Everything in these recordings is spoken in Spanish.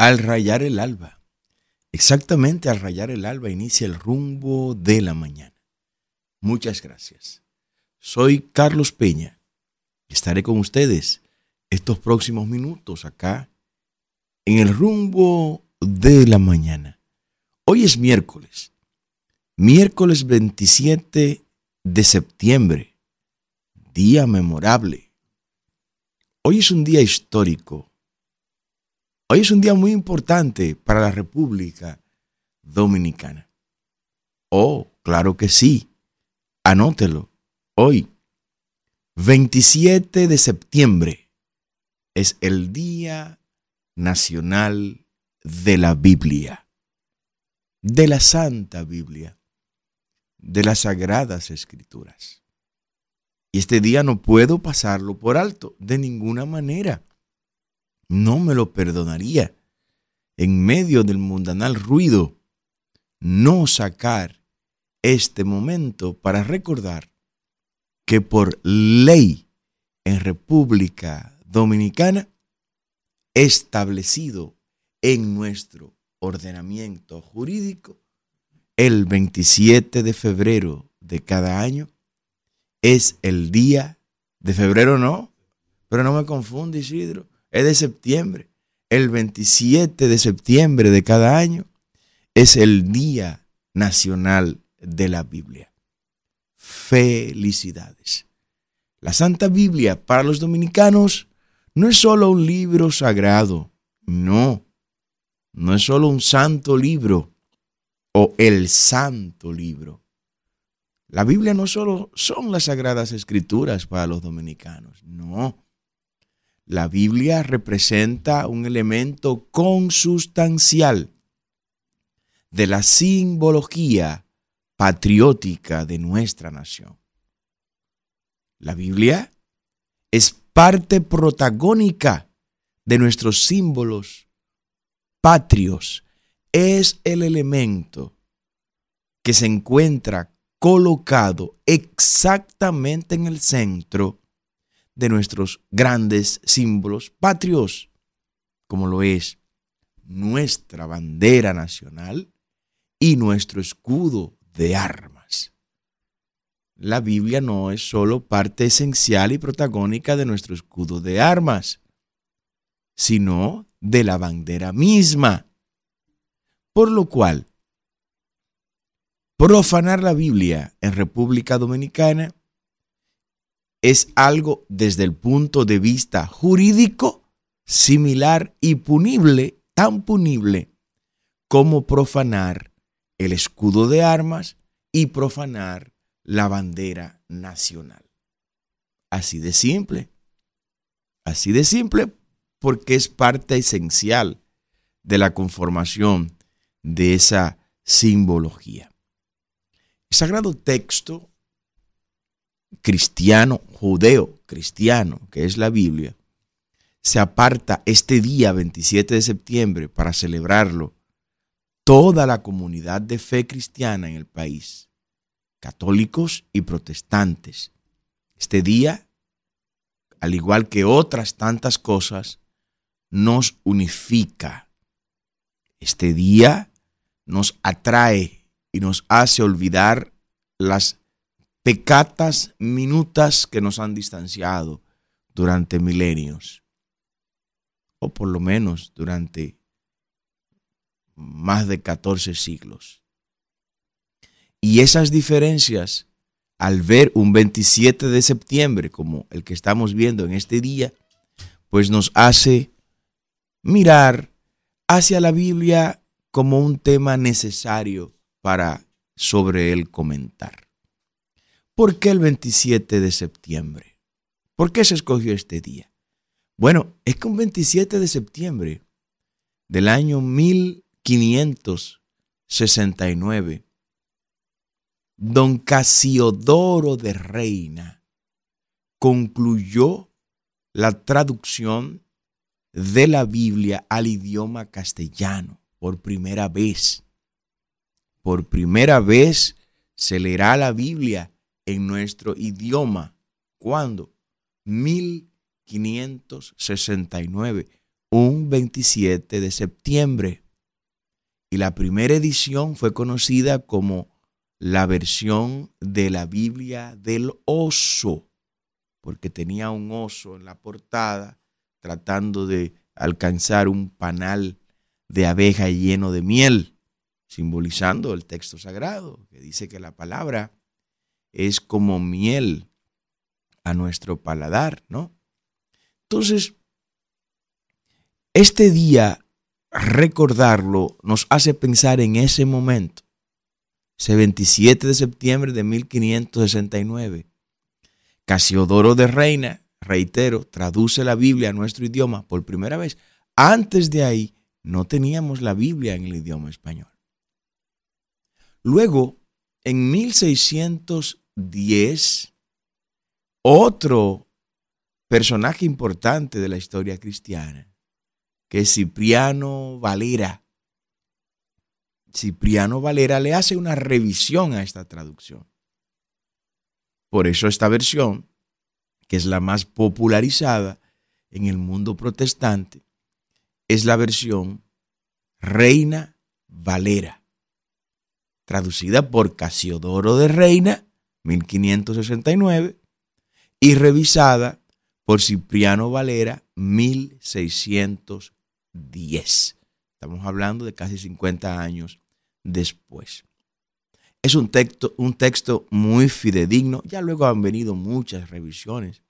Al rayar el alba. Exactamente al rayar el alba inicia el rumbo de la mañana. Muchas gracias. Soy Carlos Peña y estaré con ustedes estos próximos minutos acá en el rumbo de la mañana. Hoy es miércoles, miércoles 27 de septiembre, día memorable. Hoy es un día histórico. Hoy es un día muy importante para la República Dominicana. Oh, claro que sí. Anótelo. Hoy, 27 de septiembre, es el Día Nacional de la Biblia, de la Santa Biblia, de las Sagradas Escrituras. Y este día no puedo pasarlo por alto, de ninguna manera. No me lo perdonaría. En medio del mundanal ruido, no sacar este momento para recordar que por ley en República Dominicana, establecido en nuestro ordenamiento jurídico, el 27 de febrero de cada año es el día de febrero, no, pero no me confunde Isidro, es de septiembre. El 27 de septiembre de cada año es el Día Nacional de la Biblia. Felicidades. La Santa Biblia para los dominicanos no es solo un libro sagrado, no, no es solo un santo libro o el santo libro. La Biblia no solo son las sagradas escrituras para los dominicanos, no. La Biblia representa un elemento consustancial de la simbología patriótica de nuestra nación. La Biblia es parte protagónica de nuestros símbolos patrios. Es el elemento que se encuentra colocado exactamente en el centro de nuestros grandes símbolos patrios, como lo es nuestra bandera nacional y nuestro escudo de armas. La Biblia no es solo parte esencial y protagónica de nuestro escudo de armas, sino de la bandera misma. Por lo cual, profanar la Biblia en República Dominicana es algo desde el punto de vista jurídico similar y punible, tan punible como profanar el escudo de armas y profanar la bandera nacional. Así de simple. Así de simple porque es parte esencial de la conformación de esa simbología. El sagrado texto cristiano, judeo cristiano, que es la Biblia, se aparta este día 27 de septiembre para celebrarlo toda la comunidad de fe cristiana en el país, católicos y protestantes. Este día, al igual que otras tantas cosas, nos unifica. Este día nos atrae y nos hace olvidar las pecatas minutas que nos han distanciado durante milenios, o por lo menos durante más de 14 siglos. Y esas diferencias, al ver un 27 de septiembre como el que estamos viendo en este día, pues nos hace mirar hacia la Biblia como un tema necesario para sobre él comentar. ¿Por qué el 27 de septiembre? ¿Por qué se escogió este día? Bueno, es que un 27 de septiembre del año 1569, don Casiodoro de Reina concluyó la traducción de la Biblia al idioma castellano por primera vez. Por primera vez se leerá la Biblia en nuestro idioma. ¿Cuándo? 1569. un 27 de septiembre. Y la primera edición fue conocida como la versión de la Biblia del oso, porque tenía un oso en la portada tratando de alcanzar un panal de abeja lleno de miel, simbolizando el texto sagrado, que dice que la palabra es como miel a nuestro paladar, ¿no? Entonces, este día, recordarlo, nos hace pensar en ese momento, ese 27 de septiembre de 1569. Casiodoro de Reina, reitero, traduce la Biblia a nuestro idioma por primera vez. Antes de ahí, no teníamos la Biblia en el idioma español. Luego, en 1610, otro personaje importante de la historia cristiana, que es Cipriano Valera. Cipriano Valera le hace una revisión a esta traducción. Por eso esta versión, que es la más popularizada en el mundo protestante, es la versión Reina Valera, traducida por Casiodoro de Reina, 1569, y revisada por Cipriano Valera, 1610. Estamos hablando de casi 50 años después. Es un texto, un texto muy fidedigno. Ya luego han venido muchas revisiones.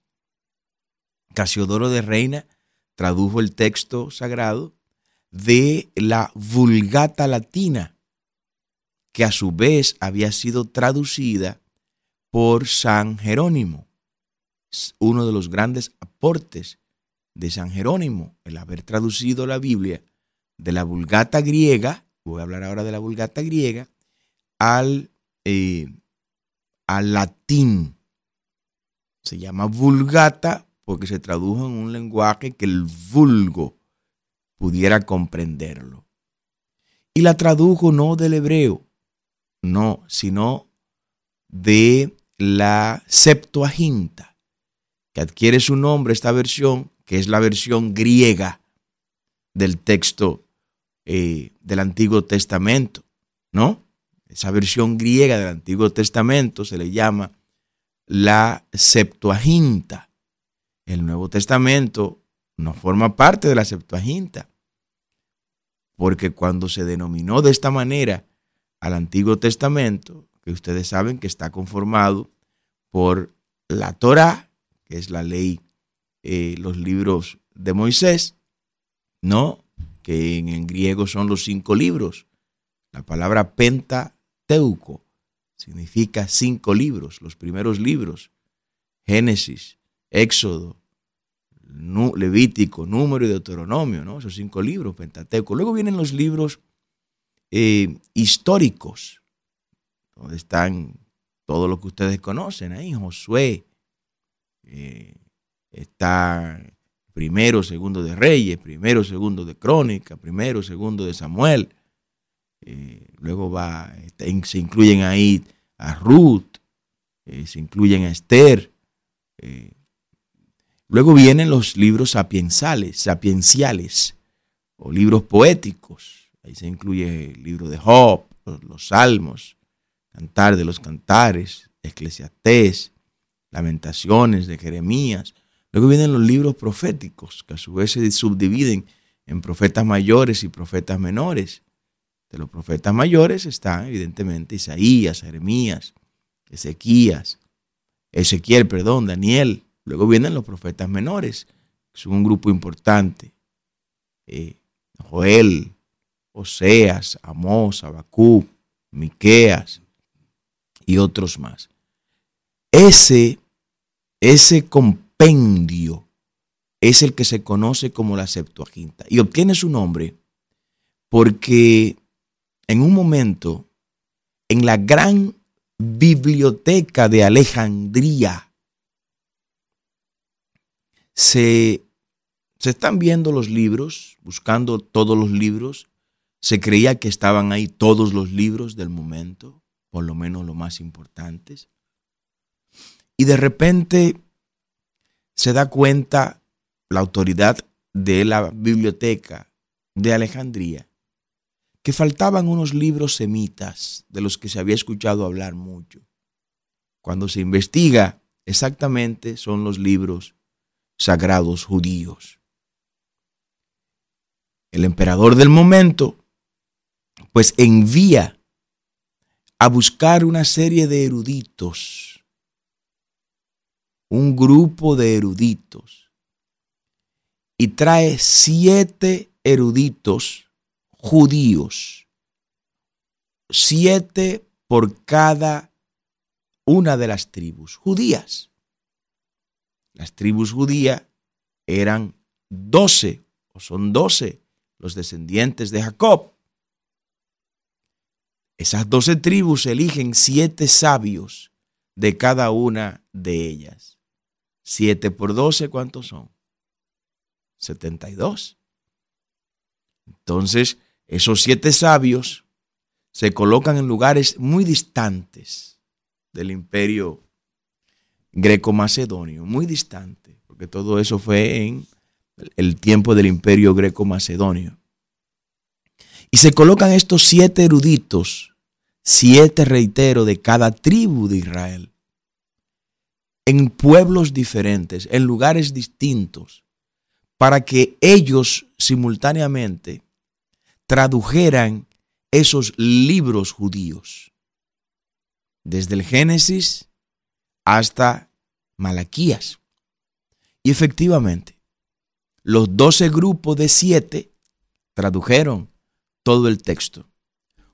Casiodoro de Reina tradujo el texto sagrado de la Vulgata Latina, que a su vez había sido traducida por San Jerónimo uno de los grandes aportes de San Jerónimo, el haber traducido la Biblia de la vulgata griega, voy a hablar ahora de la vulgata griega, al, eh, al latín. Se llama vulgata porque se tradujo en un lenguaje que el vulgo pudiera comprenderlo. Y la tradujo no del hebreo, no, sino de la Septuaginta que adquiere su nombre esta versión, que es la versión griega del texto eh, del Antiguo Testamento, ¿no? Esa versión griega del Antiguo Testamento se le llama la Septuaginta. El Nuevo Testamento no forma parte de la Septuaginta, porque cuando se denominó de esta manera al Antiguo Testamento, ustedes saben que está conformado por la Torah que es la ley, eh, los libros de Moisés, ¿no? Que en, griego son los cinco libros. La palabra pentateuco significa cinco libros, los primeros libros, Génesis, Éxodo, Levítico, Número y Deuteronomio, ¿no? Esos cinco libros, Pentateuco. Luego vienen los libros eh, históricos, donde están todo lo que ustedes conocen ahí, Josué, eh, está primero, segundo de Reyes, primero, segundo de Crónica, primero, segundo de Samuel. Eh, luego va, se incluyen ahí a Ruth, eh, se incluyen a Esther. luego vienen los libros sapiensales, sapienciales o libros poéticos. Ahí se incluye el libro de Job, los Salmos, Cantar de los Cantares, Eclesiastés, Lamentaciones de Jeremías. Luego vienen los libros proféticos, que a su vez se subdividen en profetas mayores y profetas menores. De los profetas mayores están evidentemente Isaías, Jeremías, Ezequías, Ezequiel, perdón, Daniel. Luego vienen los profetas menores, que son un grupo importante. Eh, Joel, Oseas, Amós, Abacú, Miqueas y otros más. Ese, ese compendio es el que se conoce como la Septuaginta y obtiene su nombre porque en un momento en la gran biblioteca de Alejandría se, se están viendo los libros, buscando todos los libros. Se creía que estaban ahí todos los libros del momento, por lo menos los más importantes. Y de repente se da cuenta la autoridad de la biblioteca de Alejandría que faltaban unos libros semitas de los que se había escuchado hablar mucho. Cuando se investiga exactamente son los libros sagrados judíos. El emperador del momento pues envía a buscar una serie de eruditos, un grupo de eruditos, y trae siete eruditos judíos, siete por cada una de las tribus judías. Las tribus judías eran doce, o son doce, los descendientes de Jacob. Esas doce tribus eligen siete sabios de cada una de ellas. Siete por doce, ¿cuántos son? Setenta y dos. Entonces, esos siete sabios se colocan en lugares muy distantes del imperio greco-macedonio, muy distante, porque todo eso fue en el tiempo del imperio greco-macedonio. Y se colocan estos siete eruditos, siete, reitero, de cada tribu de Israel, en pueblos diferentes, en lugares distintos, para que ellos simultáneamente tradujeran esos libros judíos, desde el Génesis hasta Malaquías. Y efectivamente, los doce grupos de siete tradujeron todo el texto.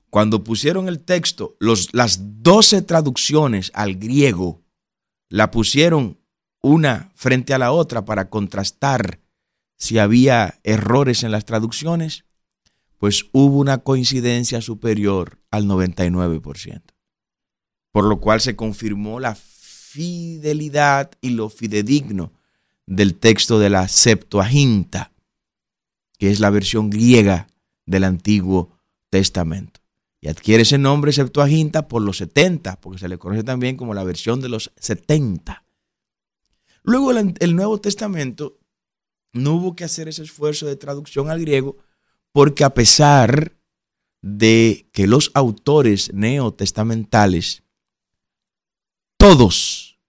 Cuando pusieron el texto, las doce traducciones al griego, la pusieron una frente a la otra para contrastar si había errores en las traducciones pues hubo una coincidencia superior al 99%, por lo cual se confirmó la fidelidad y lo fidedigno del texto de la Septuaginta, que es la versión griega del Antiguo Testamento. Y adquiere ese nombre Septuaginta por los 70, porque se le conoce también como la versión de los 70. Luego el, Nuevo Testamento no hubo que hacer ese esfuerzo de traducción al griego, porque a pesar de que los autores neotestamentales, todos,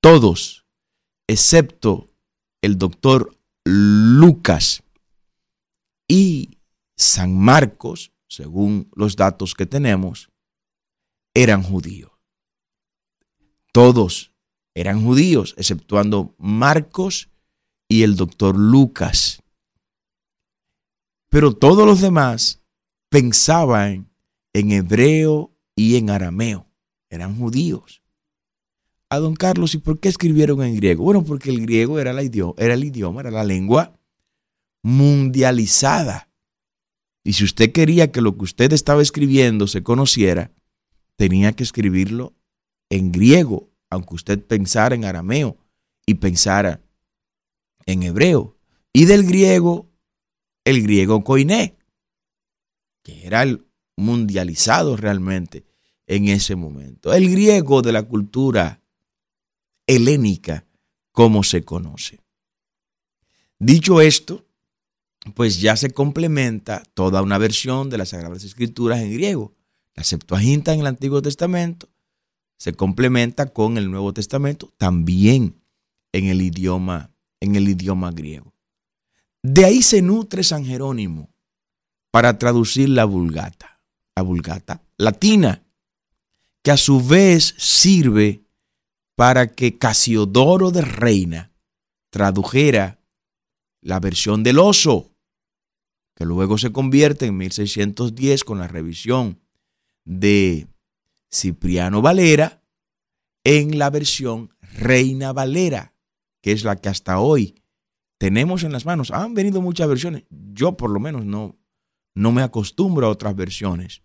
todos, excepto el doctor Lucas y San Marcos, según los datos que tenemos, eran judíos. Todos eran judíos, exceptuando Marcos y el doctor Lucas. Pero todos los demás pensaban en hebreo y en arameo. Eran judíos. A don Carlos, ¿y por qué escribieron en griego? Bueno, porque el griego era, la idioma, era el idioma, era la lengua mundializada. Y si usted quería que lo que usted estaba escribiendo se conociera, tenía que escribirlo en griego, aunque usted pensara en arameo y pensara en hebreo. Y del griego el griego koiné, que era el mundializado realmente en ese momento. El griego de la cultura helénica, como se conoce. Dicho esto, pues ya se complementa toda una versión de las Sagradas Escrituras en griego. La Septuaginta en el Antiguo Testamento se complementa con el Nuevo Testamento también en el idioma, en el idioma griego. De ahí se nutre San Jerónimo para traducir la vulgata, la vulgata latina, que a su vez sirve para que Casiodoro de Reina tradujera la versión del oso, que luego se convierte en 1610 con la revisión de Cipriano Valera en la versión Reina Valera, que es la que hasta hoy tenemos en las manos. Han venido muchas versiones. Yo por lo menos no, no me acostumbro a otras versiones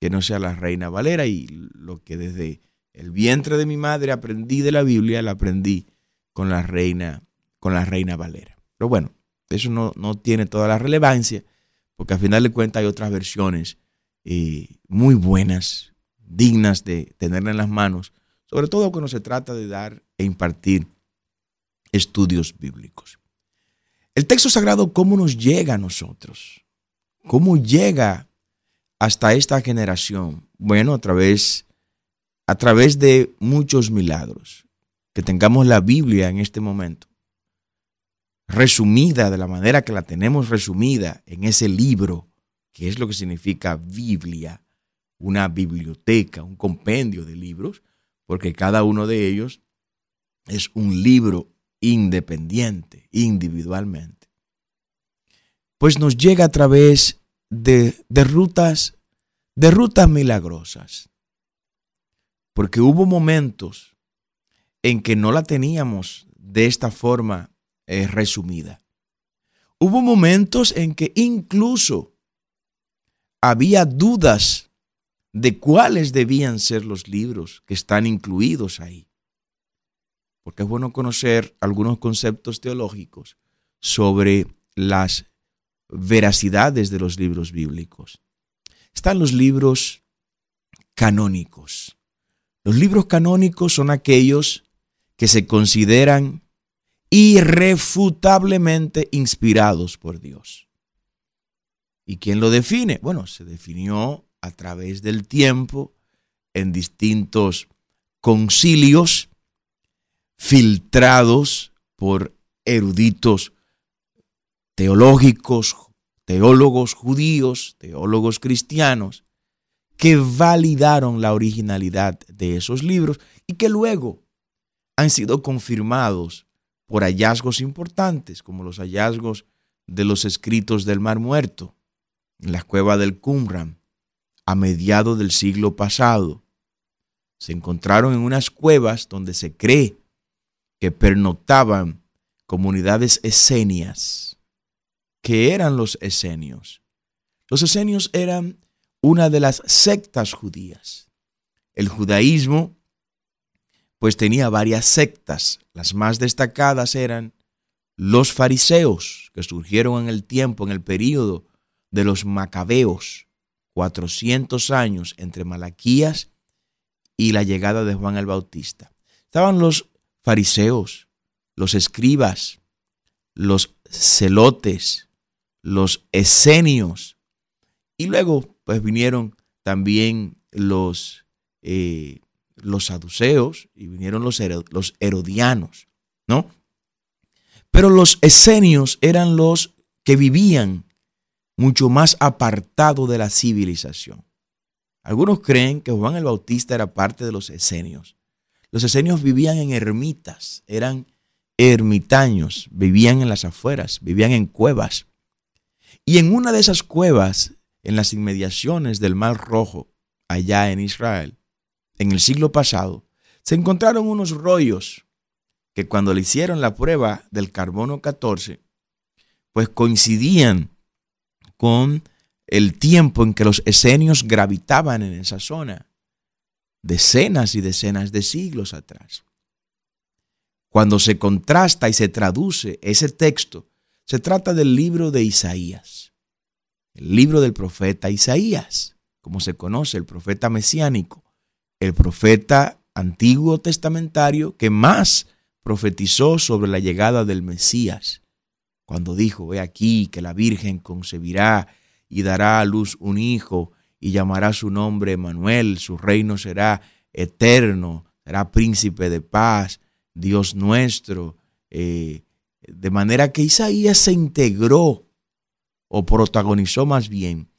que no sea la Reina Valera y lo que desde el vientre de mi madre aprendí de la Biblia, la aprendí con la Reina, con la Reina Valera. Pero bueno, eso no, tiene toda la relevancia porque al final de cuentas hay otras versiones eh, muy buenas, dignas de tenerla en las manos, sobre todo cuando se trata de dar e impartir estudios bíblicos. El texto sagrado, ¿cómo nos llega a nosotros? ¿Cómo llega hasta esta generación? Bueno, a través, a través de muchos milagros. Que tengamos la Biblia en este momento resumida de la manera que la tenemos resumida en ese libro, que es lo que significa Biblia, una biblioteca, un compendio de libros, porque cada uno de ellos es un libro independiente, individualmente. Pues nos llega a través de, rutas, de rutas milagrosas. Porque hubo momentos en que no la teníamos de esta forma eh, resumida. Hubo momentos en que incluso había dudas de cuáles debían ser los libros que están incluidos ahí. Porque es bueno conocer algunos conceptos teológicos sobre las veracidades de los libros bíblicos. Están los libros canónicos. Los libros canónicos son aquellos que se consideran irrefutablemente inspirados por Dios. ¿Y quién lo define? Bueno, se definió a través del tiempo en distintos concilios filtrados por eruditos teológicos, teólogos judíos, teólogos cristianos, que validaron la originalidad de esos libros y que luego han sido confirmados por hallazgos importantes, como los hallazgos de los escritos del Mar Muerto, en la cueva del Qumran, a mediados del siglo pasado. Se encontraron en unas cuevas donde se cree que pernoctaban comunidades esenias. ¿Qué eran los esenios? Los esenios eran una de las sectas judías. El judaísmo pues tenía varias sectas. Las más destacadas eran los fariseos, que surgieron en el tiempo, en el período de los macabeos, 400 años entre Malaquías y la llegada de Juan el Bautista. Estaban los fariseos, los escribas, los celotes, los esenios, y luego pues vinieron también los eh, los saduceos y vinieron los, los herodianos, ¿no? Pero los esenios eran los que vivían mucho más apartado de la civilización. Algunos creen que Juan el Bautista era parte de los esenios. Los esenios vivían en ermitas, eran ermitaños, vivían en las afueras, vivían en cuevas. Y en una de esas cuevas, en las inmediaciones del Mar Rojo, allá en Israel, en el siglo pasado, se encontraron unos rollos que cuando le hicieron la prueba del carbono 14, pues coincidían con el tiempo en que los esenios gravitaban en esa zona, decenas y decenas de siglos atrás. Cuando se contrasta y se traduce ese texto, se trata del libro de Isaías, el libro del profeta Isaías, como se conoce, el profeta mesiánico, el profeta antiguo testamentario que más profetizó sobre la llegada del Mesías, cuando dijo, ve aquí que la Virgen concebirá y dará a luz un hijo y llamará su nombre Manuel, su reino será eterno, será príncipe de paz, Dios nuestro. Eh, de manera que Isaías se integró o protagonizó más bien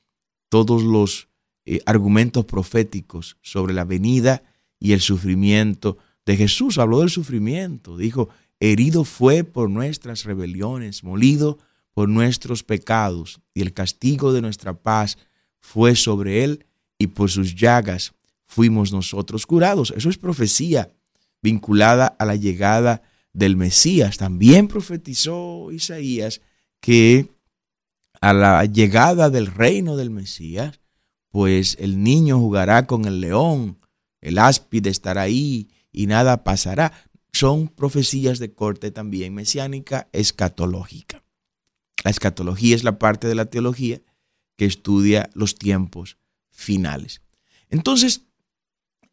todos los eh, argumentos proféticos sobre la venida y el sufrimiento de Jesús. Habló del sufrimiento, dijo, herido fue por nuestras rebeliones, molido por nuestros pecados, y el castigo de nuestra paz fue sobre él, y por sus llagas fuimos nosotros curados. Eso es profecía vinculada a la llegada del Mesías. También profetizó Isaías que a la llegada del reino del Mesías, pues el niño jugará con el león, el áspide estará ahí y nada pasará. Son profecías de corte también mesiánica escatológica. La escatología es la parte de la teología que estudia los tiempos finales. Entonces,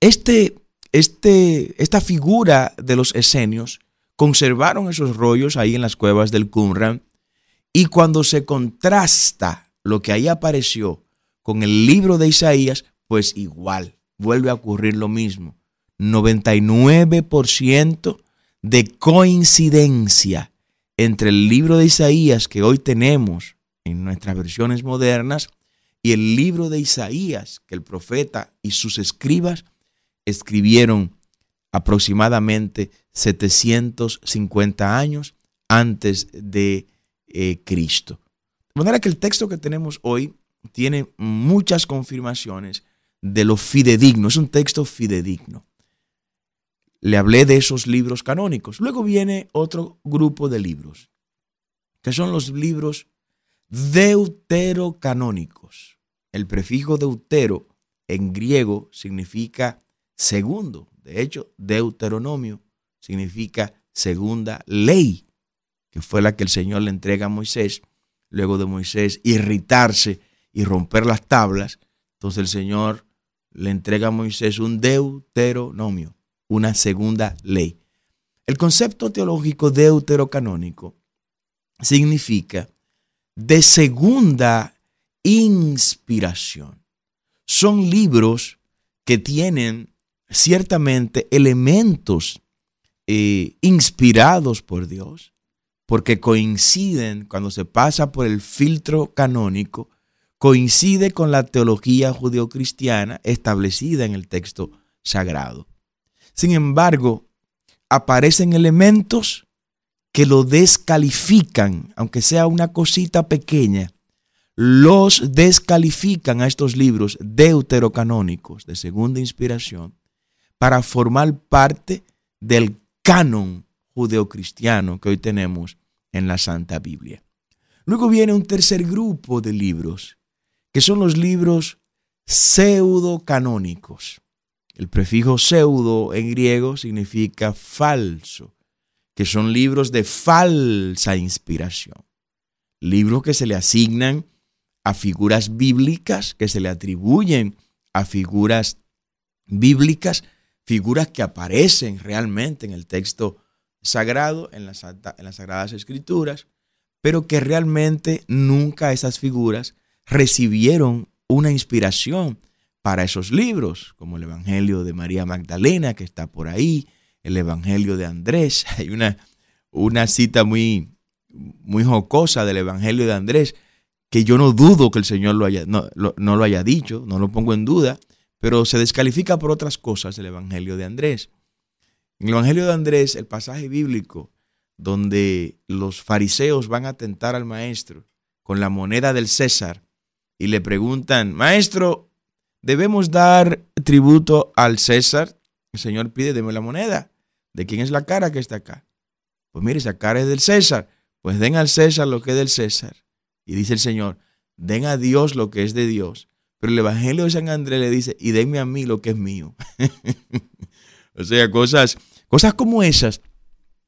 este, este, esta figura de los esenios conservaron esos rollos ahí en las cuevas del Qumran Y cuando se contrasta lo que ahí apareció con el libro de Isaías, pues igual, vuelve a ocurrir lo mismo. 99% de coincidencia entre el libro de Isaías que hoy tenemos en nuestras versiones modernas y el libro de Isaías que el profeta y sus escribas escribieron aproximadamente 750 años antes de eh, Cristo. De manera que el texto que tenemos hoy tiene muchas confirmaciones de lo fidedigno, es un texto fidedigno. Le hablé de esos libros canónicos. Luego viene otro grupo de libros, que son los libros deuterocanónicos. El prefijo deutero en griego significa segundo. De hecho, Deuteronomio significa segunda ley, que fue la que el Señor le entrega a Moisés, luego de Moisés irritarse y romper las tablas. Entonces el Señor le entrega a Moisés un deuteronomio, una segunda ley. El concepto teológico deuterocanónico significa de segunda inspiración. Son libros que tienen ciertamente elementos eh, inspirados por Dios, porque coinciden cuando se pasa por el filtro canónico, coincide con la teología judeocristiana establecida en el texto sagrado. Sin embargo, aparecen elementos que lo descalifican, aunque sea una cosita pequeña, los descalifican a estos libros deuterocanónicos de segunda inspiración para formar parte del canon judeocristiano que hoy tenemos en la Santa Biblia. Luego viene un tercer grupo de libros, que son los libros pseudo-canónicos. El prefijo pseudo en griego significa falso, que son libros de falsa inspiración. Libros que se le asignan a figuras bíblicas, que se le atribuyen a figuras bíblicas, figuras que aparecen realmente en el texto sagrado, en las, en las Sagradas Escrituras, pero que realmente nunca esas figuras recibieron una inspiración para esos libros, como el Evangelio de María Magdalena, que está por ahí, el Evangelio de Andrés. Hay una, una cita muy, muy jocosa del Evangelio de Andrés, que yo no dudo que el Señor lo haya, no, no lo haya dicho, no lo pongo en duda, pero se descalifica por otras cosas el Evangelio de Andrés. En el Evangelio de Andrés, el pasaje bíblico donde los fariseos van a tentar al maestro con la moneda del César y le preguntan, maestro, ¿debemos dar tributo al César? El Señor pide, deme la moneda. ¿De quién es la cara que está acá? Pues mire, esa cara es del César. Pues den al César lo que es del César. Y dice el Señor, den a Dios lo que es de Dios pero el Evangelio de San Andrés le dice, y denme a mí lo que es mío. o sea, cosas, cosas como esas,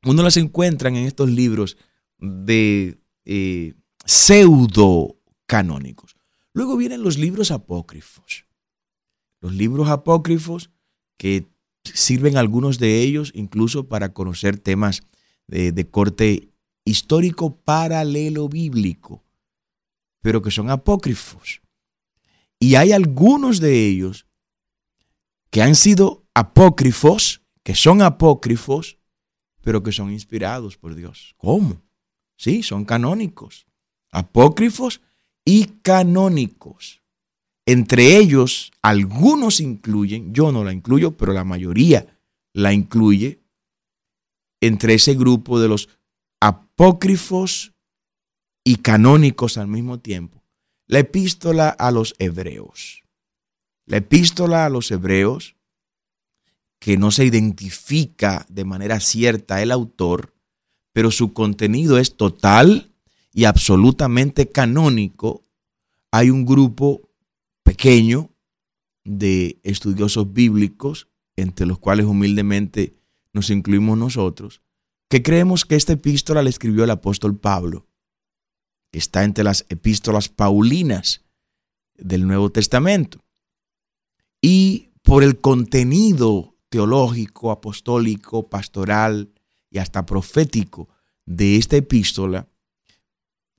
uno las encuentra en estos libros de eh, pseudo canónicos. Luego vienen los libros apócrifos. Los libros apócrifos que sirven algunos de ellos incluso para conocer temas de, de corte histórico paralelo bíblico, pero que son apócrifos. Y hay algunos de ellos que han sido apócrifos, que son apócrifos, pero que son inspirados por Dios. ¿Cómo? Sí, son canónicos. Apócrifos y canónicos. Entre ellos, algunos incluyen, yo no la incluyo, pero la mayoría la incluye, entre ese grupo de los apócrifos y canónicos al mismo tiempo, la epístola a los hebreos. La epístola a los hebreos, que no se identifica de manera cierta el autor, pero su contenido es total y absolutamente canónico. Hay un grupo pequeño de estudiosos bíblicos, entre los cuales humildemente nos incluimos nosotros, que creemos que esta epístola la escribió el apóstol Pablo está entre las epístolas paulinas del Nuevo Testamento. Y por el contenido teológico, apostólico, pastoral y hasta profético de esta epístola,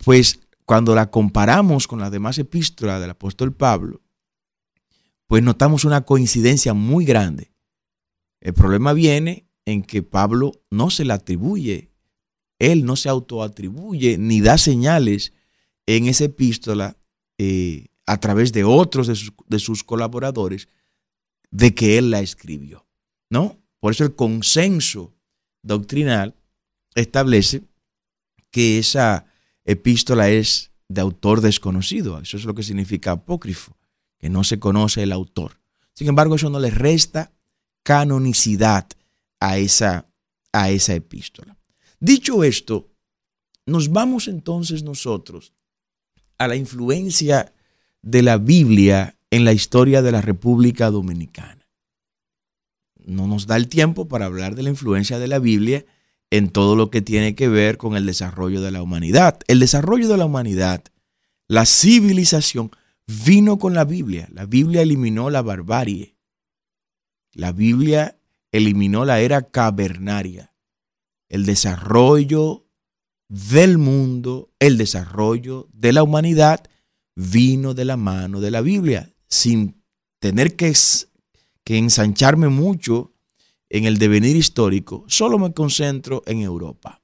pues cuando la comparamos con las demás epístolas del apóstol Pablo, pues notamos una coincidencia muy grande. El problema viene en que Pablo no se le atribuye, él no se autoatribuye ni da señales en esa epístola eh, a través de otros de sus, de sus colaboradores de que él la escribió. ¿No? Por eso el consenso doctrinal establece que esa epístola es de autor desconocido. Eso es lo que significa apócrifo, que no se conoce el autor. Sin embargo, eso no le resta canonicidad a esa, a esa epístola. Dicho esto, nos vamos entonces nosotros a la influencia de la Biblia en la historia de la República Dominicana. No nos da el tiempo para hablar de la influencia de la Biblia en todo lo que tiene que ver con el desarrollo de la humanidad. El desarrollo de la humanidad, la civilización, vino con la Biblia. La Biblia eliminó la barbarie. La Biblia eliminó la era cavernaria. El desarrollo del mundo, el desarrollo de la humanidad vino de la mano de la Biblia, sin tener que, que ensancharme mucho en el devenir histórico, solo me concentro en Europa,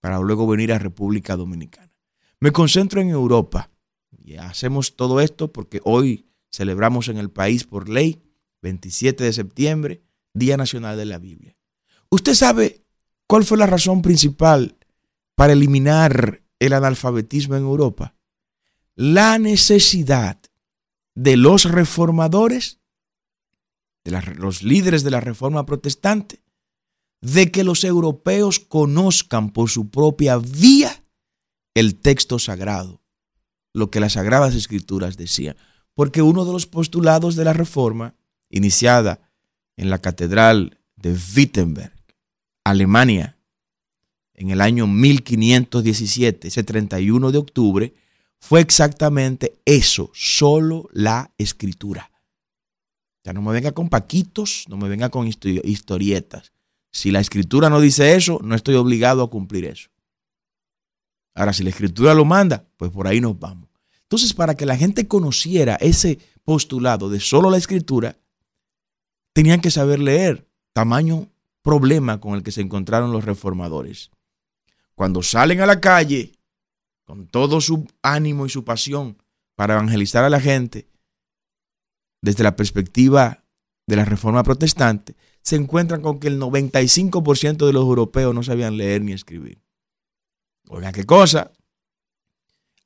para luego venir a República Dominicana. Me concentro en Europa y hacemos todo esto porque hoy celebramos en el país por ley, 27 de septiembre, Día Nacional de la Biblia. ¿Usted sabe cuál fue la razón principal para eliminar el analfabetismo en Europa? La necesidad de los reformadores de los líderes de la reforma protestante, de que los europeos conozcan por su propia vía el texto sagrado, lo que las sagradas escrituras decían. Porque uno de los postulados de la reforma, iniciada en la catedral de Wittenberg, Alemania, en el año 1517, ese 31 de octubre, fue exactamente eso, solo la escritura no me venga con paquitos, no me venga con historietas. Si la escritura no dice eso, no estoy obligado a cumplir eso. Ahora, si la escritura lo manda, pues por ahí nos vamos. Entonces, para que la gente conociera ese postulado de solo la escritura, tenían que saber leer. Tamaño problema con el que se encontraron los reformadores. Cuando salen a la calle con todo su ánimo y su pasión para evangelizar a la gente, desde la perspectiva de la reforma protestante, se encuentran con que el 95% de los europeos no sabían leer ni escribir. Oigan, qué cosa.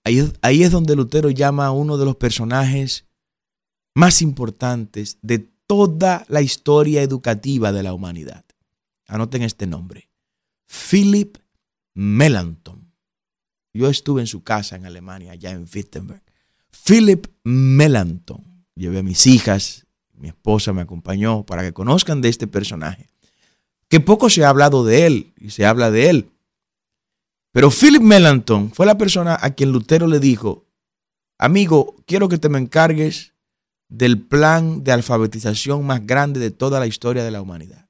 Ahí, es donde Lutero llama a uno de los personajes más importantes de toda la historia educativa de la humanidad. Anoten este nombre. Philip Melanchthon. Yo estuve en su casa en Alemania, allá en Wittenberg. Philip Melanchthon llevé a mis hijas, mi esposa me acompañó para que conozcan de este personaje. Que poco se ha hablado de él y se habla de él. Pero Philip Melanchthon fue la persona a quien Lutero le dijo, amigo, quiero que te me encargues del plan de alfabetización más grande de toda la historia de la humanidad.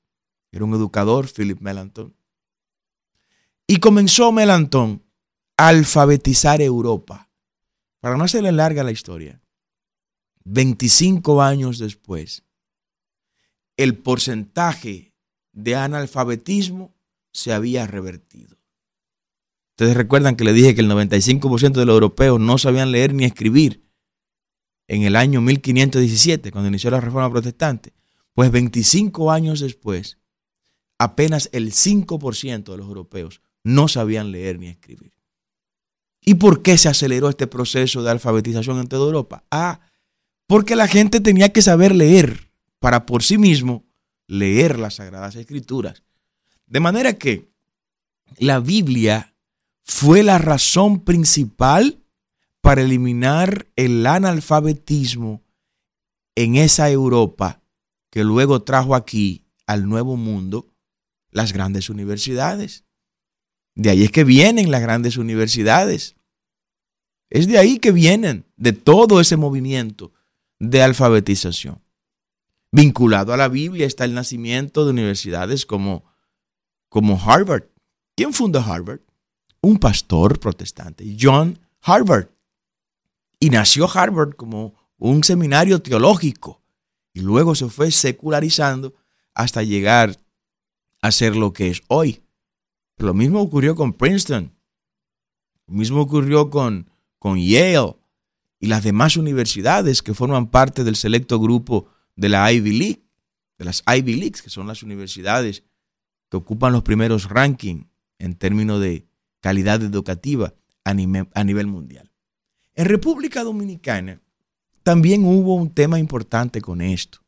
Era un educador, Philip Melanchthon. Y comenzó Melanchthon a alfabetizar Europa. Para no hacerle larga la historia, 25 años después, el porcentaje de analfabetismo se había revertido. Ustedes recuerdan que le dije que el 95% de los europeos no sabían leer ni escribir en el año 1517, cuando inició la reforma protestante. Pues 25 años después, apenas el 5% de los europeos no sabían leer ni escribir. ¿Y por qué se aceleró este proceso de alfabetización en toda Europa? Ah, porque la gente tenía que saber leer para por sí mismo leer las Sagradas Escrituras. De manera que la Biblia fue la razón principal para eliminar el analfabetismo en esa Europa que luego trajo aquí al nuevo mundo las grandes universidades. De ahí es que vienen las grandes universidades. Es de ahí que vienen, de todo ese movimiento de alfabetización. Vinculado a la Biblia está el nacimiento de universidades como, como Harvard. ¿Quién fundó Harvard? un pastor protestante, John Harvard. Y nació Harvard como un seminario teológico y luego se fue secularizando hasta llegar a ser lo que es hoy. lo mismo ocurrió con Princeton, lo mismo ocurrió con, con Yale y las demás universidades que forman parte del selecto grupo de la Ivy League, de las Ivy Leagues, que son las universidades que ocupan los primeros rankings en términos de calidad educativa a nivel, mundial. En República Dominicana también hubo un tema importante con esto.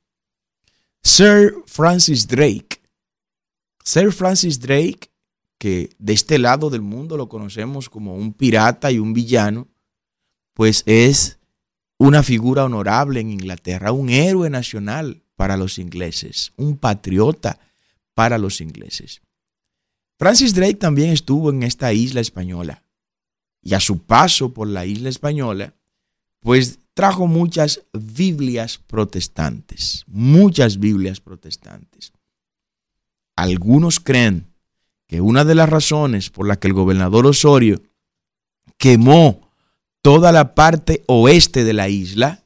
Sir Francis Drake. Sir Francis Drake, que de este lado del mundo lo conocemos como un pirata y un villano, pues es una figura honorable en Inglaterra, un héroe nacional para los ingleses, un patriota para los ingleses. Francis Drake también estuvo en esta isla española y a su paso por la isla española, pues trajo muchas Biblias protestantes, muchas Biblias protestantes. Algunos creen que una de las razones por la que el gobernador Osorio quemó toda la parte oeste de la isla,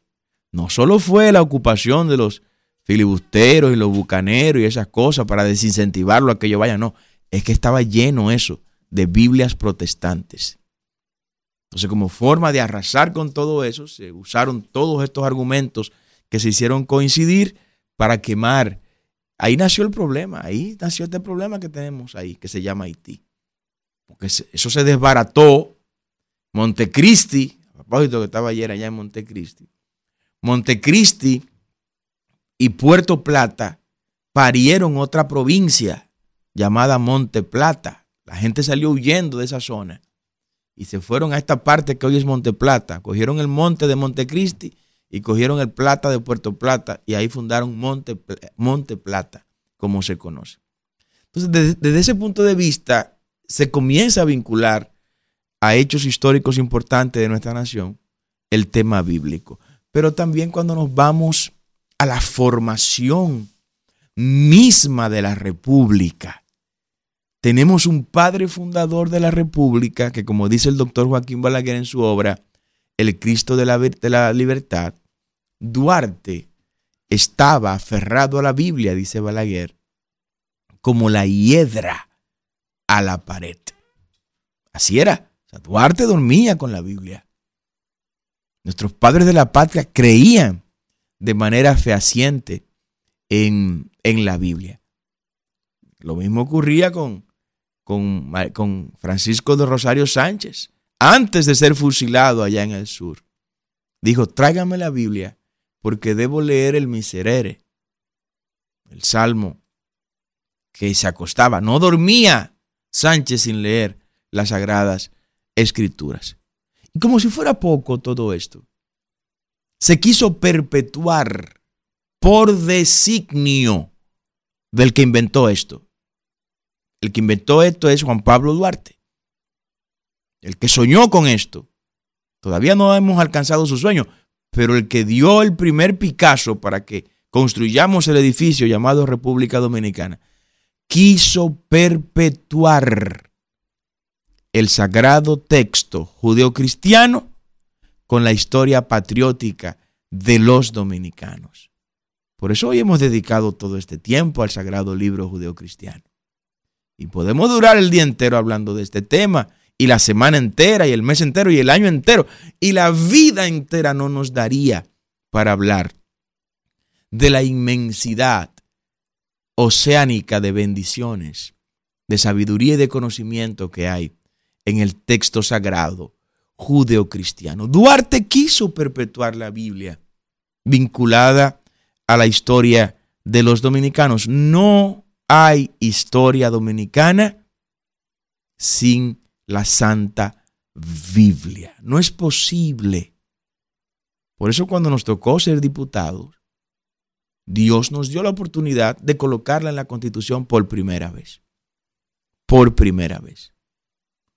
no solo fue la ocupación de los filibusteros y los bucaneros y esas cosas para desincentivarlo a que yo vaya, no, es que estaba lleno eso de Biblias protestantes. Entonces, como forma de arrasar con todo eso, se usaron todos estos argumentos que se hicieron coincidir para quemar. Ahí nació el problema, ahí nació este problema que tenemos ahí, que se llama Haití. Porque eso se desbarató. Montecristi, a propósito que estaba ayer allá en Montecristi, Montecristi y Puerto Plata parieron otra provincia llamada Monte Plata. La gente salió huyendo de esa zona y se fueron a esta parte que hoy es Monte Plata. Cogieron el monte de Montecristi y cogieron el Plata de Puerto Plata y ahí fundaron Monte, monte Plata, como se conoce. Entonces, desde, desde ese punto de vista, se comienza a vincular a hechos históricos importantes de nuestra nación el tema bíblico. Pero también cuando nos vamos a la formación misma de la república, tenemos un padre fundador de la República que, como dice el doctor Joaquín Balaguer en su obra, El Cristo de la, de la Libertad, Duarte estaba aferrado a la Biblia, dice Balaguer, como la hiedra a la pared. Así era. Duarte dormía con la Biblia. Nuestros padres de la patria creían de manera fehaciente en, en la Biblia. Lo mismo ocurría con, con, Francisco de Rosario Sánchez, antes de ser fusilado allá en el sur. Dijo, tráigame la Biblia porque debo leer el miserere, el salmo que se acostaba. No dormía Sánchez sin leer las sagradas escrituras. Y como si fuera poco todo esto, se quiso perpetuar por designio del que inventó esto. El que inventó esto es Juan Pablo Duarte. El que soñó con esto. Todavía no hemos alcanzado su sueño, pero el que dio el primer Picasso para que construyamos el edificio llamado República Dominicana, quiso perpetuar el sagrado texto judeocristiano con la historia patriótica de los dominicanos. Por eso hoy hemos dedicado todo este tiempo al sagrado libro judeocristiano. Y podemos durar el día entero hablando de este tema, y la semana entera, y el mes entero, y el año entero, y la vida entera no nos daría para hablar de la inmensidad oceánica de bendiciones, de sabiduría y de conocimiento que hay en el texto sagrado judeocristiano. Duarte quiso perpetuar la Biblia vinculada a la historia de los dominicanos. No hay historia dominicana sin la Santa Biblia. No es posible. Por eso cuando nos tocó ser diputados, Dios nos dio la oportunidad de colocarla en la Constitución por primera vez. Por primera vez.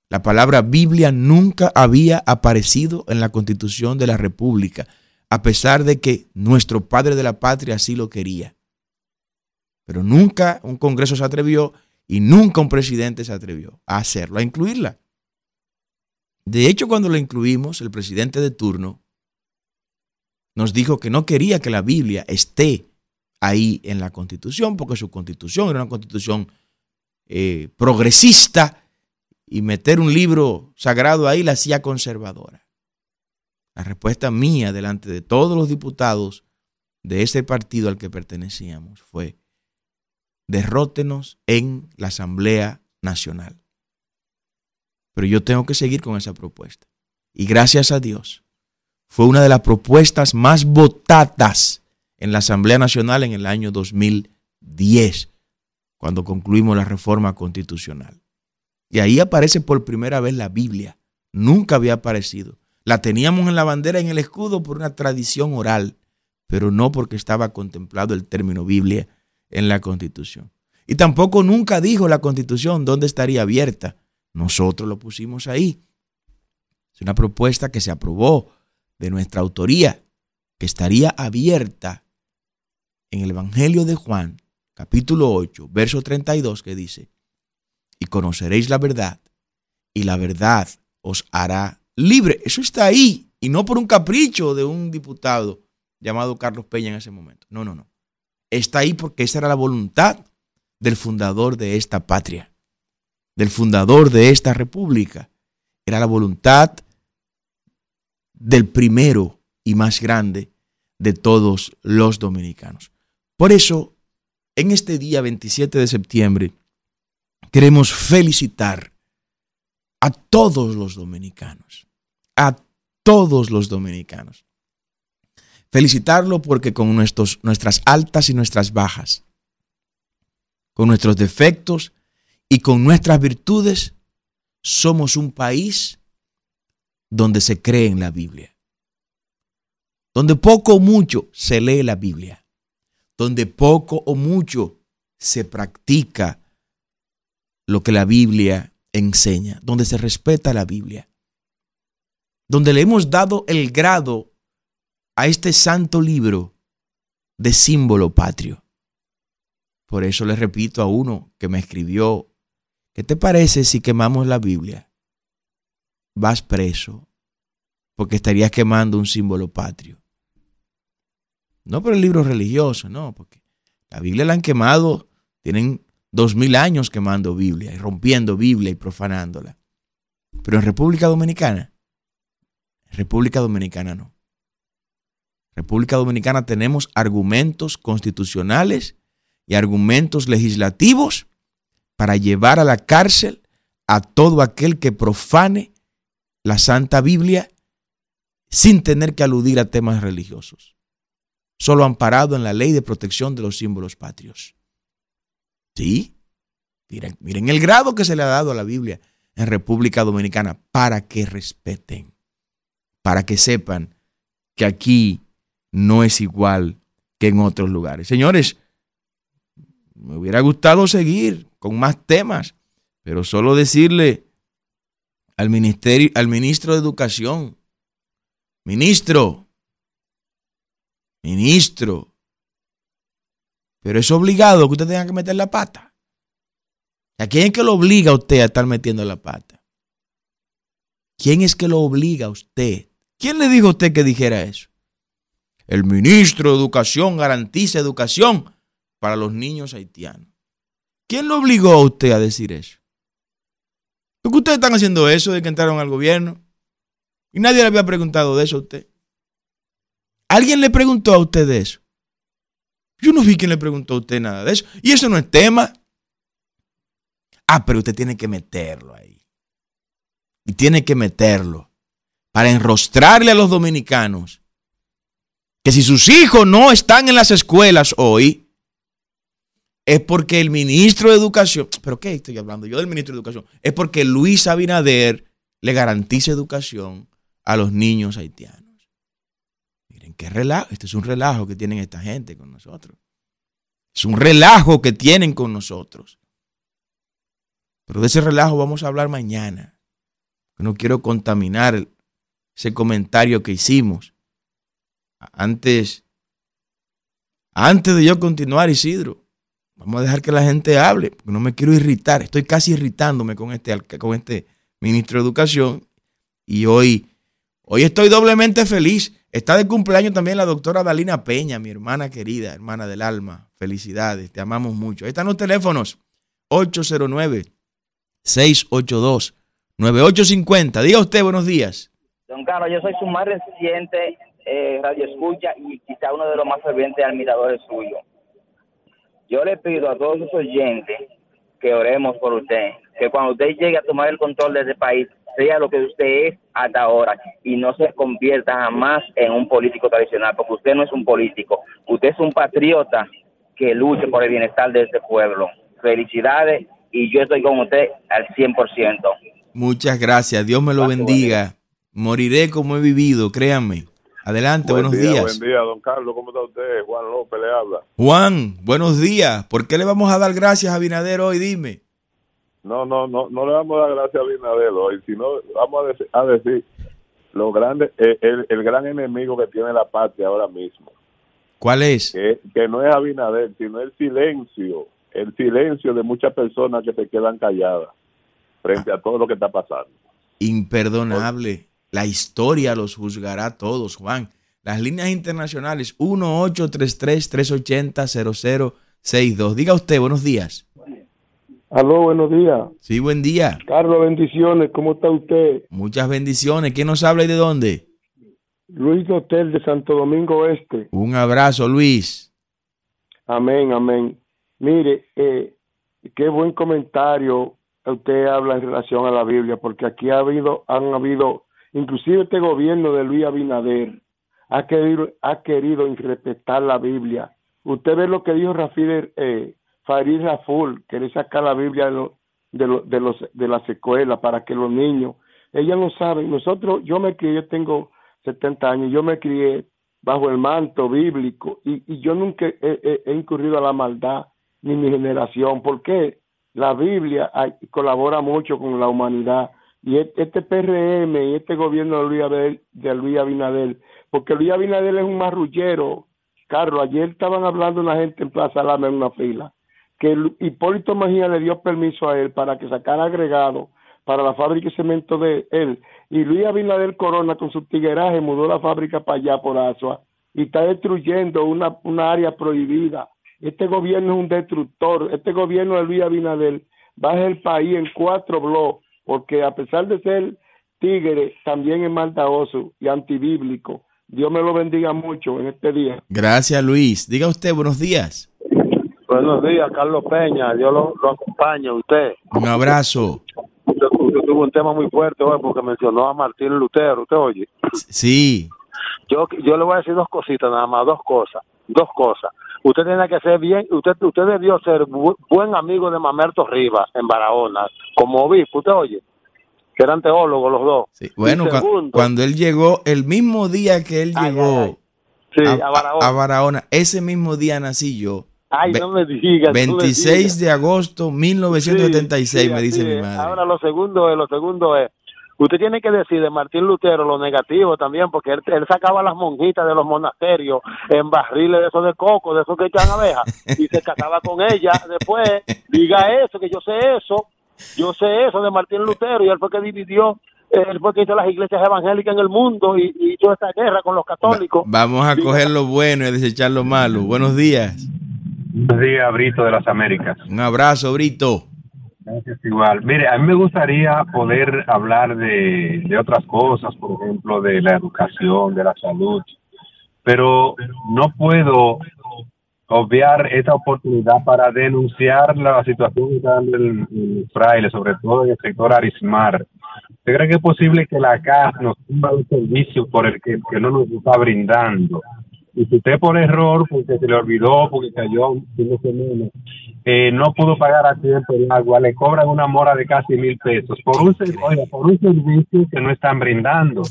La palabra Biblia nunca había aparecido en la Constitución de la República, a pesar de que nuestro Padre de la Patria así lo quería. Pero nunca un Congreso se atrevió y nunca un presidente se atrevió a hacerlo, a incluirla. De hecho, cuando lo incluimos, el presidente de turno nos dijo que no quería que la Biblia esté ahí en la constitución, porque su constitución era una constitución eh, progresista y meter un libro sagrado ahí la hacía conservadora. La respuesta mía delante de todos los diputados de ese partido al que pertenecíamos fue, derrótenos en la Asamblea Nacional. Pero yo tengo que seguir con esa propuesta. Y gracias a Dios, fue una de las propuestas más votadas en la Asamblea Nacional en el año 2010, cuando concluimos la reforma constitucional. Y ahí aparece por primera vez la Biblia. Nunca había aparecido. La teníamos en la bandera, en el escudo, por una tradición oral, pero no porque estaba contemplado el término Biblia en la Constitución. Y tampoco nunca dijo la Constitución dónde estaría abierta. Nosotros lo pusimos ahí. Es una propuesta que se aprobó de nuestra autoría, que estaría abierta en el Evangelio de Juan, capítulo 8, verso 32, que dice, y conoceréis la verdad, y la verdad os hará libre. Eso está ahí, y no por un capricho de un diputado llamado Carlos Peña en ese momento. No, no, no. Está ahí porque esa era la voluntad del fundador de esta patria, del fundador de esta república. Era la voluntad del primero y más grande de todos los dominicanos. Por eso, en este día 27 de septiembre, queremos felicitar a todos los dominicanos, a todos los dominicanos. Felicitarlo porque con nuestros, nuestras altas y nuestras bajas, con nuestros defectos y con nuestras virtudes, somos un país donde se cree en la Biblia, donde poco o mucho se lee la Biblia, donde poco o mucho se practica lo que la Biblia enseña, donde se respeta la Biblia, donde le hemos dado el grado a este santo libro de símbolo patrio. Por eso le repito a uno que me escribió, ¿qué te parece si quemamos la Biblia? Vas preso, porque estarías quemando un símbolo patrio. No por el libro religioso, no, porque la Biblia la han quemado, tienen dos mil años quemando Biblia y rompiendo Biblia y profanándola. Pero en República Dominicana, en República Dominicana no. República Dominicana tenemos argumentos constitucionales y argumentos legislativos para llevar a la cárcel a todo aquel que profane la Santa Biblia sin tener que aludir a temas religiosos, solo amparado en la ley de protección de los símbolos patrios. Sí. Miren, miren el grado que se le ha dado a la Biblia en República Dominicana para que respeten, para que sepan que aquí no es igual que en otros lugares. Señores, me hubiera gustado seguir con más temas, pero solo decirle al ministerio, al ministro de Educación, ministro, ministro, pero es obligado que usted tenga que meter la pata. ¿A quién es que lo obliga a usted a estar metiendo la pata? ¿Quién es que lo obliga a usted? ¿Quién le dijo a usted que dijera eso? El ministro de Educación garantiza educación para los niños haitianos. ¿Quién lo obligó a usted a decir eso? ¿Por qué ustedes están haciendo eso de que entraron al gobierno? Y nadie le había preguntado de eso a usted. ¿Alguien le preguntó a usted de eso? Yo no vi quien le preguntó a usted nada de eso. Y eso no es tema. Ah, pero usted tiene que meterlo ahí. Y tiene que meterlo para enrostrarle a los dominicanos que si sus hijos no están en las escuelas hoy, es porque el ministro de Educación, pero ¿qué estoy hablando yo del ministro de Educación? Es porque Luis Abinader le garantiza educación a los niños haitianos. ¿Qué relajo? Este es un relajo que tienen esta gente con nosotros. Es un relajo que tienen con nosotros. Pero de ese relajo vamos a hablar mañana. No quiero contaminar ese comentario que hicimos. Antes, antes de yo continuar, Isidro, vamos a dejar que la gente hable, porque no me quiero irritar. Estoy casi irritándome con este, con este ministro de Educación Y hoy, hoy estoy doblemente feliz. Está de cumpleaños también la doctora Dalina Peña, mi hermana querida, hermana del alma. Felicidades, te amamos mucho. Ahí están los teléfonos. 809-682-9850. Diga usted, buenos días. Don Carlos, yo soy su más reciente eh, radio escucha y quizá uno de los más fervientes admiradores suyos. Yo le pido a todos sus oyentes que oremos por usted, que cuando usted llegue a tomar el control de este país, sea lo que usted es hasta ahora y no se convierta jamás en un político tradicional, porque usted no es un político, usted es un patriota que luche por el bienestar de este pueblo. Felicidades y yo estoy con usted al 100%. Muchas gracias, Dios me lo bendiga. Moriré como he vivido, créanme. Adelante, buenos días. Buen día, don Carlos. ¿Cómo está usted? Juan López le habla. Juan, buenos días. ¿Por qué le vamos a dar gracias a Binader hoy? Dime. No, no, no, no le vamos a dar gracias a Binader hoy, sino vamos a decir, lo grande, eh, el, gran enemigo que tiene la patria ahora mismo. ¿Cuál es? Que, que no es Abinader, sino el silencio, el silencio de muchas personas que se quedan calladas frente a todo lo que está pasando. Imperdonable. La historia los juzgará todos, Juan. Las líneas internacionales 1833-380-0062. Diga usted, buenos días. Aló, buenos días. Sí, buen día. Carlos, bendiciones. ¿Cómo está usted? Muchas bendiciones. ¿Quién nos habla y de dónde? Luis Hotel de Santo Domingo Este. Un abrazo, Luis. Amén, amén. Mire, eh, qué buen comentario usted habla en relación a la Biblia, porque aquí ha habido, han habido Inclusive este gobierno de Luis Abinader ha querido, ha querido irrespetar la Biblia. Usted ve lo que dijo Rafael eh, Farid Raful, quiere sacar la Biblia de, de, de, los, de las escuelas para que los niños, ellas no saben, nosotros, yo me crié, yo tengo 70 años, yo me crié bajo el manto bíblico y, yo nunca he, incurrido a la maldad ni mi generación, porque la Biblia colabora mucho con la humanidad y este PRM y este gobierno de Luis, Abinader, de Luis Abinader, porque Luis Abinader es un marrullero. Carlos, ayer estaban hablando una gente en Plaza Lama en una fila, que Hipólito Mejía le dio permiso a él para que sacara agregado para la fábrica de cemento de él. Y Luis Abinader Corona con su tigueraje mudó la fábrica para allá por Asua y está destruyendo una, una área prohibida. Este gobierno es un destructor. Este gobierno de Luis Abinader baja el país en cuatro bloques porque a pesar de ser tigre, también es maldadoso y antibíblico. Dios me lo bendiga mucho en este día. Gracias, Luis. Diga usted, buenos días. Buenos días, Carlos Peña. Dios lo, lo acompaña a usted. Un abrazo. Usted, tuvo un tema muy fuerte hoy porque mencionó a Martín Lutero. ¿Usted oye? Sí. Yo, yo le voy a decir dos cositas nada más, dos cosas. Dos cosas. Usted tiene que ser bien, usted usted debió ser buen amigo de Mamerto Rivas en Barahona, como obispo, usted oye, que eran teólogos los dos. Bueno, cuando él llegó, el mismo día que él llegó a, Barahona. ese mismo día nací yo. Ay, no me digas. 26 de agosto 1976, me dice mi madre. Ahora lo segundo es, lo segundo es, Usted tiene que decir de Martín Lutero lo negativo también, porque él, sacaba las monjitas de los monasterios en barriles de esos de coco, de esos que echan abejas, y se casaba con ella. Después, diga eso, que yo sé eso, yo sé eso de Martín Lutero, y él fue que dividió él fue que hizo las iglesias evangélicas en el mundo y, hizo esta guerra con los católicos. vamos a coger lo bueno y desechar lo malo. Buenos días. Buenos días, Brito de las Américas. Un abrazo, Brito. Gracias, igual. Mire, a mí me gustaría poder hablar de, de otras cosas, por ejemplo, de la educación, de la salud, pero no puedo obviar esta oportunidad para denunciar la situación que está dando el, fraile, sobre todo en el sector Arismar. ¿Usted cree que es posible que la CAS nos ponga un servicio por el que, que no nos está brindando? Y si usted por error, porque se le olvidó, porque cayó un fin de semana, eh, no pudo pagar a tiempo el agua, le cobran una mora de casi mil pesos por un, por un servicio que no están brindando.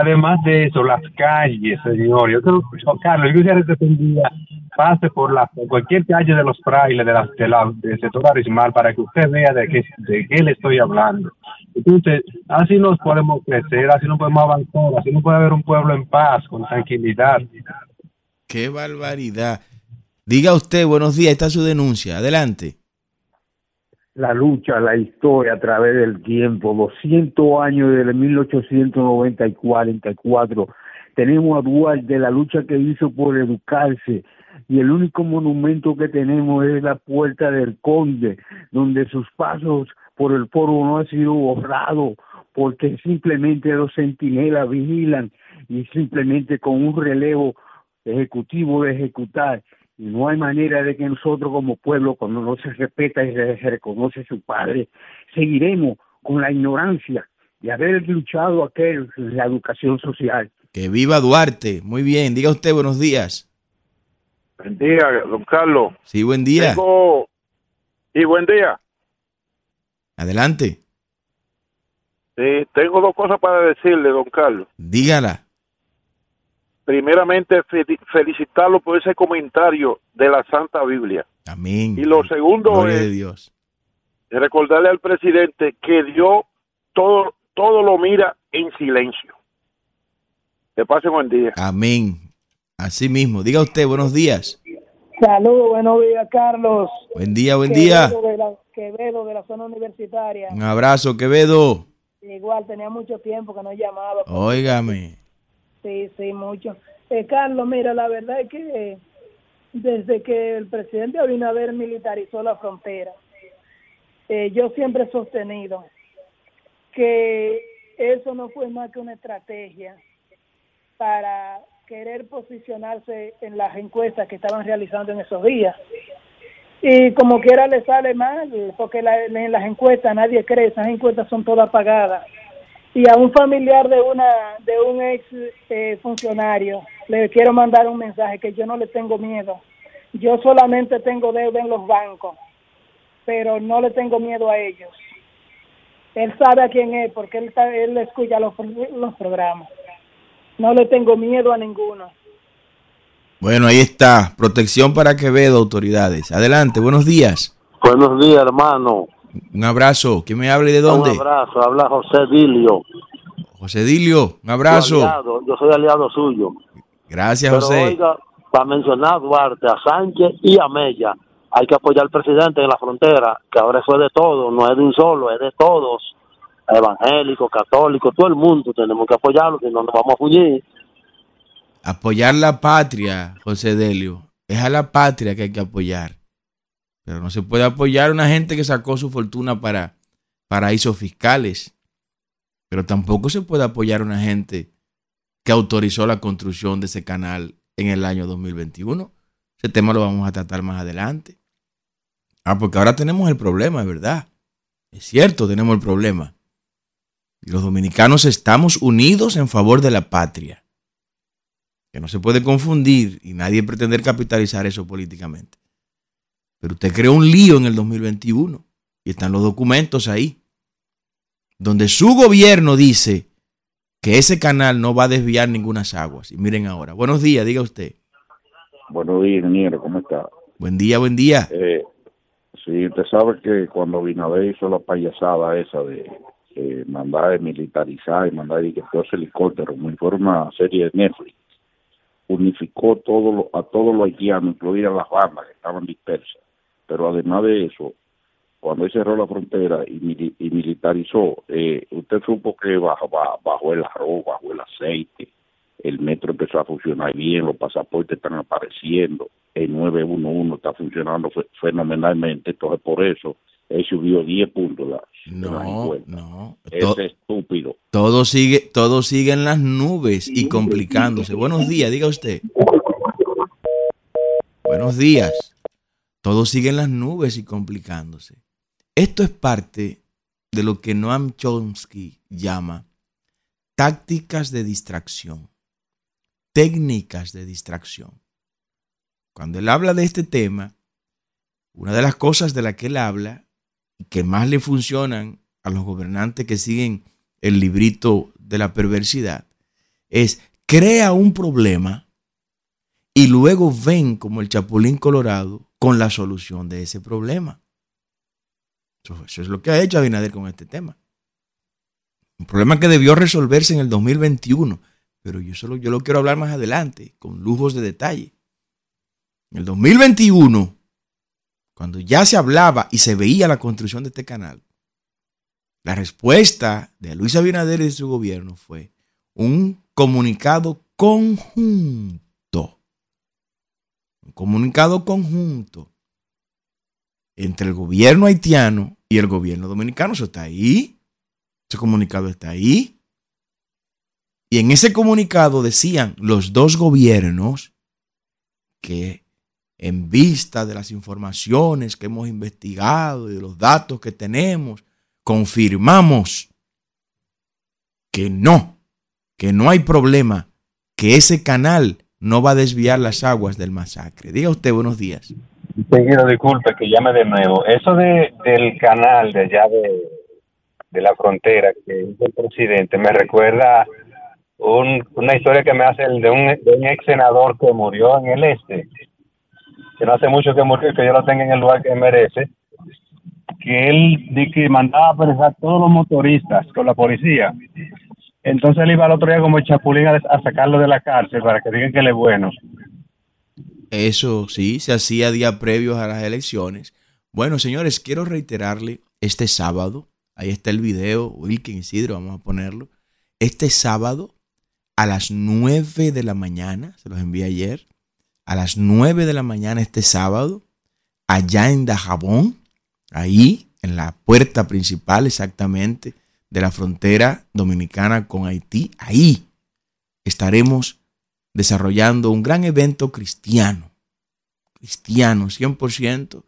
Además de eso, las calles, señor, yo creo, Carlos, yo quisiera que día pase por la, cualquier calle de los frailes de la, de la, del sector arismal para que usted vea de qué, de qué le estoy hablando. Entonces, así nos podemos crecer, así no podemos avanzar, así no puede haber un pueblo en paz, con tranquilidad. Qué barbaridad. Diga usted, buenos días, está su denuncia. Adelante. la lucha, la historia a través del tiempo, 200 años desde 1890 y 44. Tenemos a Duarte, la lucha que hizo por educarse, y el único monumento que tenemos es la Puerta del Conde, donde sus pasos por el foro no han sido borrados, porque simplemente los centinelas vigilan y simplemente con un relevo ejecutivo de ejecutar y no hay manera de que nosotros como pueblo, cuando no se respeta y se reconoce su padre, seguiremos con la ignorancia de haber luchado aquel la educación social. Que viva Duarte. Muy bien, diga usted buenos días. Buen día, don Carlos. Sí, buen día. Y buen día. Adelante. Sí, tengo dos cosas para decirle, don Carlos. Dígala primeramente felicitarlo por ese comentario de la Santa Biblia. Amén. Y lo segundo es Dios. recordarle al presidente que Dios todo, todo lo mira en silencio. Que pase buen día. Amén. Así mismo. Diga usted, buenos días. Saludos, buenos días, Carlos. Buen día, buen día. De la, Quevedo de la zona universitaria. Un abrazo, Quevedo. Igual, tenía mucho tiempo que no llamaba. Óigame. Sí, sí, mucho. Eh, Carlos, mira, la verdad es que desde que el presidente Abinader militarizó la frontera, eh, yo siempre he sostenido que eso no fue más que una estrategia para querer posicionarse en las encuestas que estaban realizando en esos días. Y como quiera le sale mal, porque en las encuestas nadie cree, esas encuestas son todas pagadas y a un familiar de una de un ex eh, funcionario le quiero mandar un mensaje que yo no le tengo miedo. Yo solamente tengo deuda en los bancos pero no le tengo miedo a ellos. Él sabe a quién es porque él él escucha los, los programas no le tengo miedo a ninguno bueno ahí está protección para Quevedo autoridades adelante buenos días buenos días hermano un abrazo. ¿Quién me habla y de dónde? Un abrazo. Habla José Dilio. José Dilio, un abrazo. Yo soy aliado suyo. Gracias, José. Oiga, para mencionar a Duarte, a Sánchez y a Mella, hay que apoyar al presidente en la frontera, que ahora eso es de todo, no es de un solo, es de todos. Evangélicos, católicos, todo el mundo tenemos que apoyarlo, si no nos vamos a fugir. Apoyar la patria, José Delio. Es a la patria que hay que apoyar. Pero no se puede apoyar a una gente que sacó su fortuna para paraísos fiscales. Pero tampoco se puede apoyar a una gente que autorizó la construcción de ese canal en el año 2021. Ese tema lo vamos a tratar más adelante. Ah, porque ahora tenemos el problema, verdad. Es cierto, tenemos el problema. Y los dominicanos estamos unidos en favor de la patria. Que no se puede confundir y nadie pretender capitalizar eso políticamente. Pero usted creó un lío en el 2021 y están los documentos ahí, donde su gobierno dice que ese canal no va a desviar ninguna aguas. Y miren ahora. Buenos días, diga usted. Buenos días, ingeniero, ¿cómo está? Buen día, buen día. Eh, sí, usted sabe que cuando Binader hizo la payasada esa de mandar de militarizar y mandar y que todos helicópteros, muy forma serie de Netflix, unificó todo a todos los haitianos, incluidas las bandas que estaban dispersas. Pero además de eso, cuando él cerró la frontera y, militarizó, eh, usted supo que bajo, bajo el arroz, bajo el aceite, el metro empezó a funcionar bien, los pasaportes están apareciendo, el 911 está funcionando fenomenalmente, entonces por eso él subió 10 puntos. La, no, no. Es estúpido. Todo sigue, todo sigue en las nubes y complicándose. Buenos días, diga usted. Buenos días. Todo sigue en las nubes y complicándose. Esto es parte de lo que Noam Chomsky llama tácticas de distracción, técnicas de distracción. Cuando él habla de este tema, una de las cosas de las que él habla que más le funcionan a los gobernantes que siguen el librito de la perversidad es crea un problema y luego ven como el chapulín colorado con la solución de ese problema. Eso, es lo que ha hecho Abinader con este tema. Un problema que debió resolverse en el 2021, pero yo, solo, yo lo quiero hablar más adelante, con lujos de detalle. En el 2021, cuando ya se hablaba y se veía la construcción de este canal, la respuesta de Luis Abinader y de su gobierno fue un comunicado conjunto. Un comunicado conjunto entre el gobierno haitiano y el gobierno dominicano. Eso está ahí. Ese comunicado está ahí. Y en ese comunicado decían los dos gobiernos que en vista de las informaciones que hemos investigado y de los datos que tenemos, confirmamos que no, que no hay problema, que ese canal no va a desviar las aguas del masacre. Diga usted buenos días. Seguido, disculpe que llame de nuevo. Eso de, del canal de allá de, de la frontera que hizo el presidente me recuerda un, una historia que me hace el de un, de un ex senador que murió en el este, que no hace mucho que murió, que lo tenga en el lugar que merece, que él de que mandaba a apresar a todos los motoristas con la policía. Entonces él iba al otro día como chapulín a, a sacarlo de la cárcel para que digan que él es bueno. Eso sí, se hacía día previos a las elecciones. Bueno, señores, quiero reiterarle este sábado, ahí está el video, Wilkin Isidro, vamos a ponerlo. Este sábado a las 9 de la mañana, se los envié ayer, a las 9 de la mañana este sábado, allá en Dajabón, ahí en la puerta principal exactamente de la frontera dominicana con Haití, ahí estaremos desarrollando un gran evento cristiano, cristiano 100%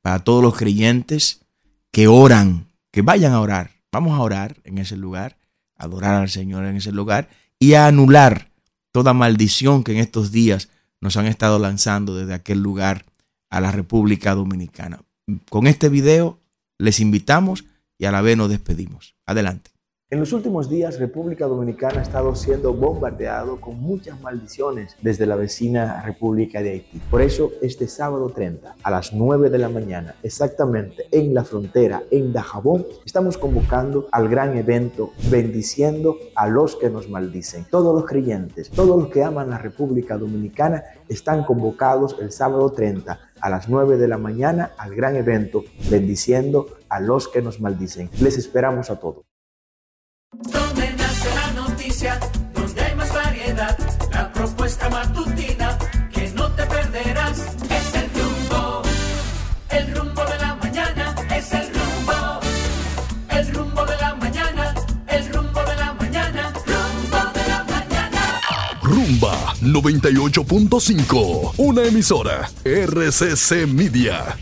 para todos los creyentes que oran, que vayan a orar. Vamos a orar en ese lugar, adorar al Señor en ese lugar y a anular toda maldición que en estos días nos han estado lanzando desde aquel lugar a la República Dominicana. Con este video les invitamos y a la vez nos despedimos. Adelante. En los últimos días, República Dominicana ha estado siendo bombardeado con muchas maldiciones desde la vecina República de Haití. Por eso, este sábado 30, a las 9 de la mañana, exactamente en la frontera, en Dajabón, estamos convocando al gran evento Bendiciendo a los que nos maldicen. Todos los creyentes, todos los que aman la República Dominicana, están convocados el sábado 30 a las 9 de la mañana al gran evento Bendiciendo a los que nos maldicen. Les esperamos a todos. Donde nace la noticia, donde hay más variedad, la propuesta matutina que no te perderás. Es el rumbo, el rumbo de la mañana, es el rumbo, el rumbo de la mañana, el rumbo de la mañana, rumbo de la mañana. Rumba 98.5, una emisora RCC Media.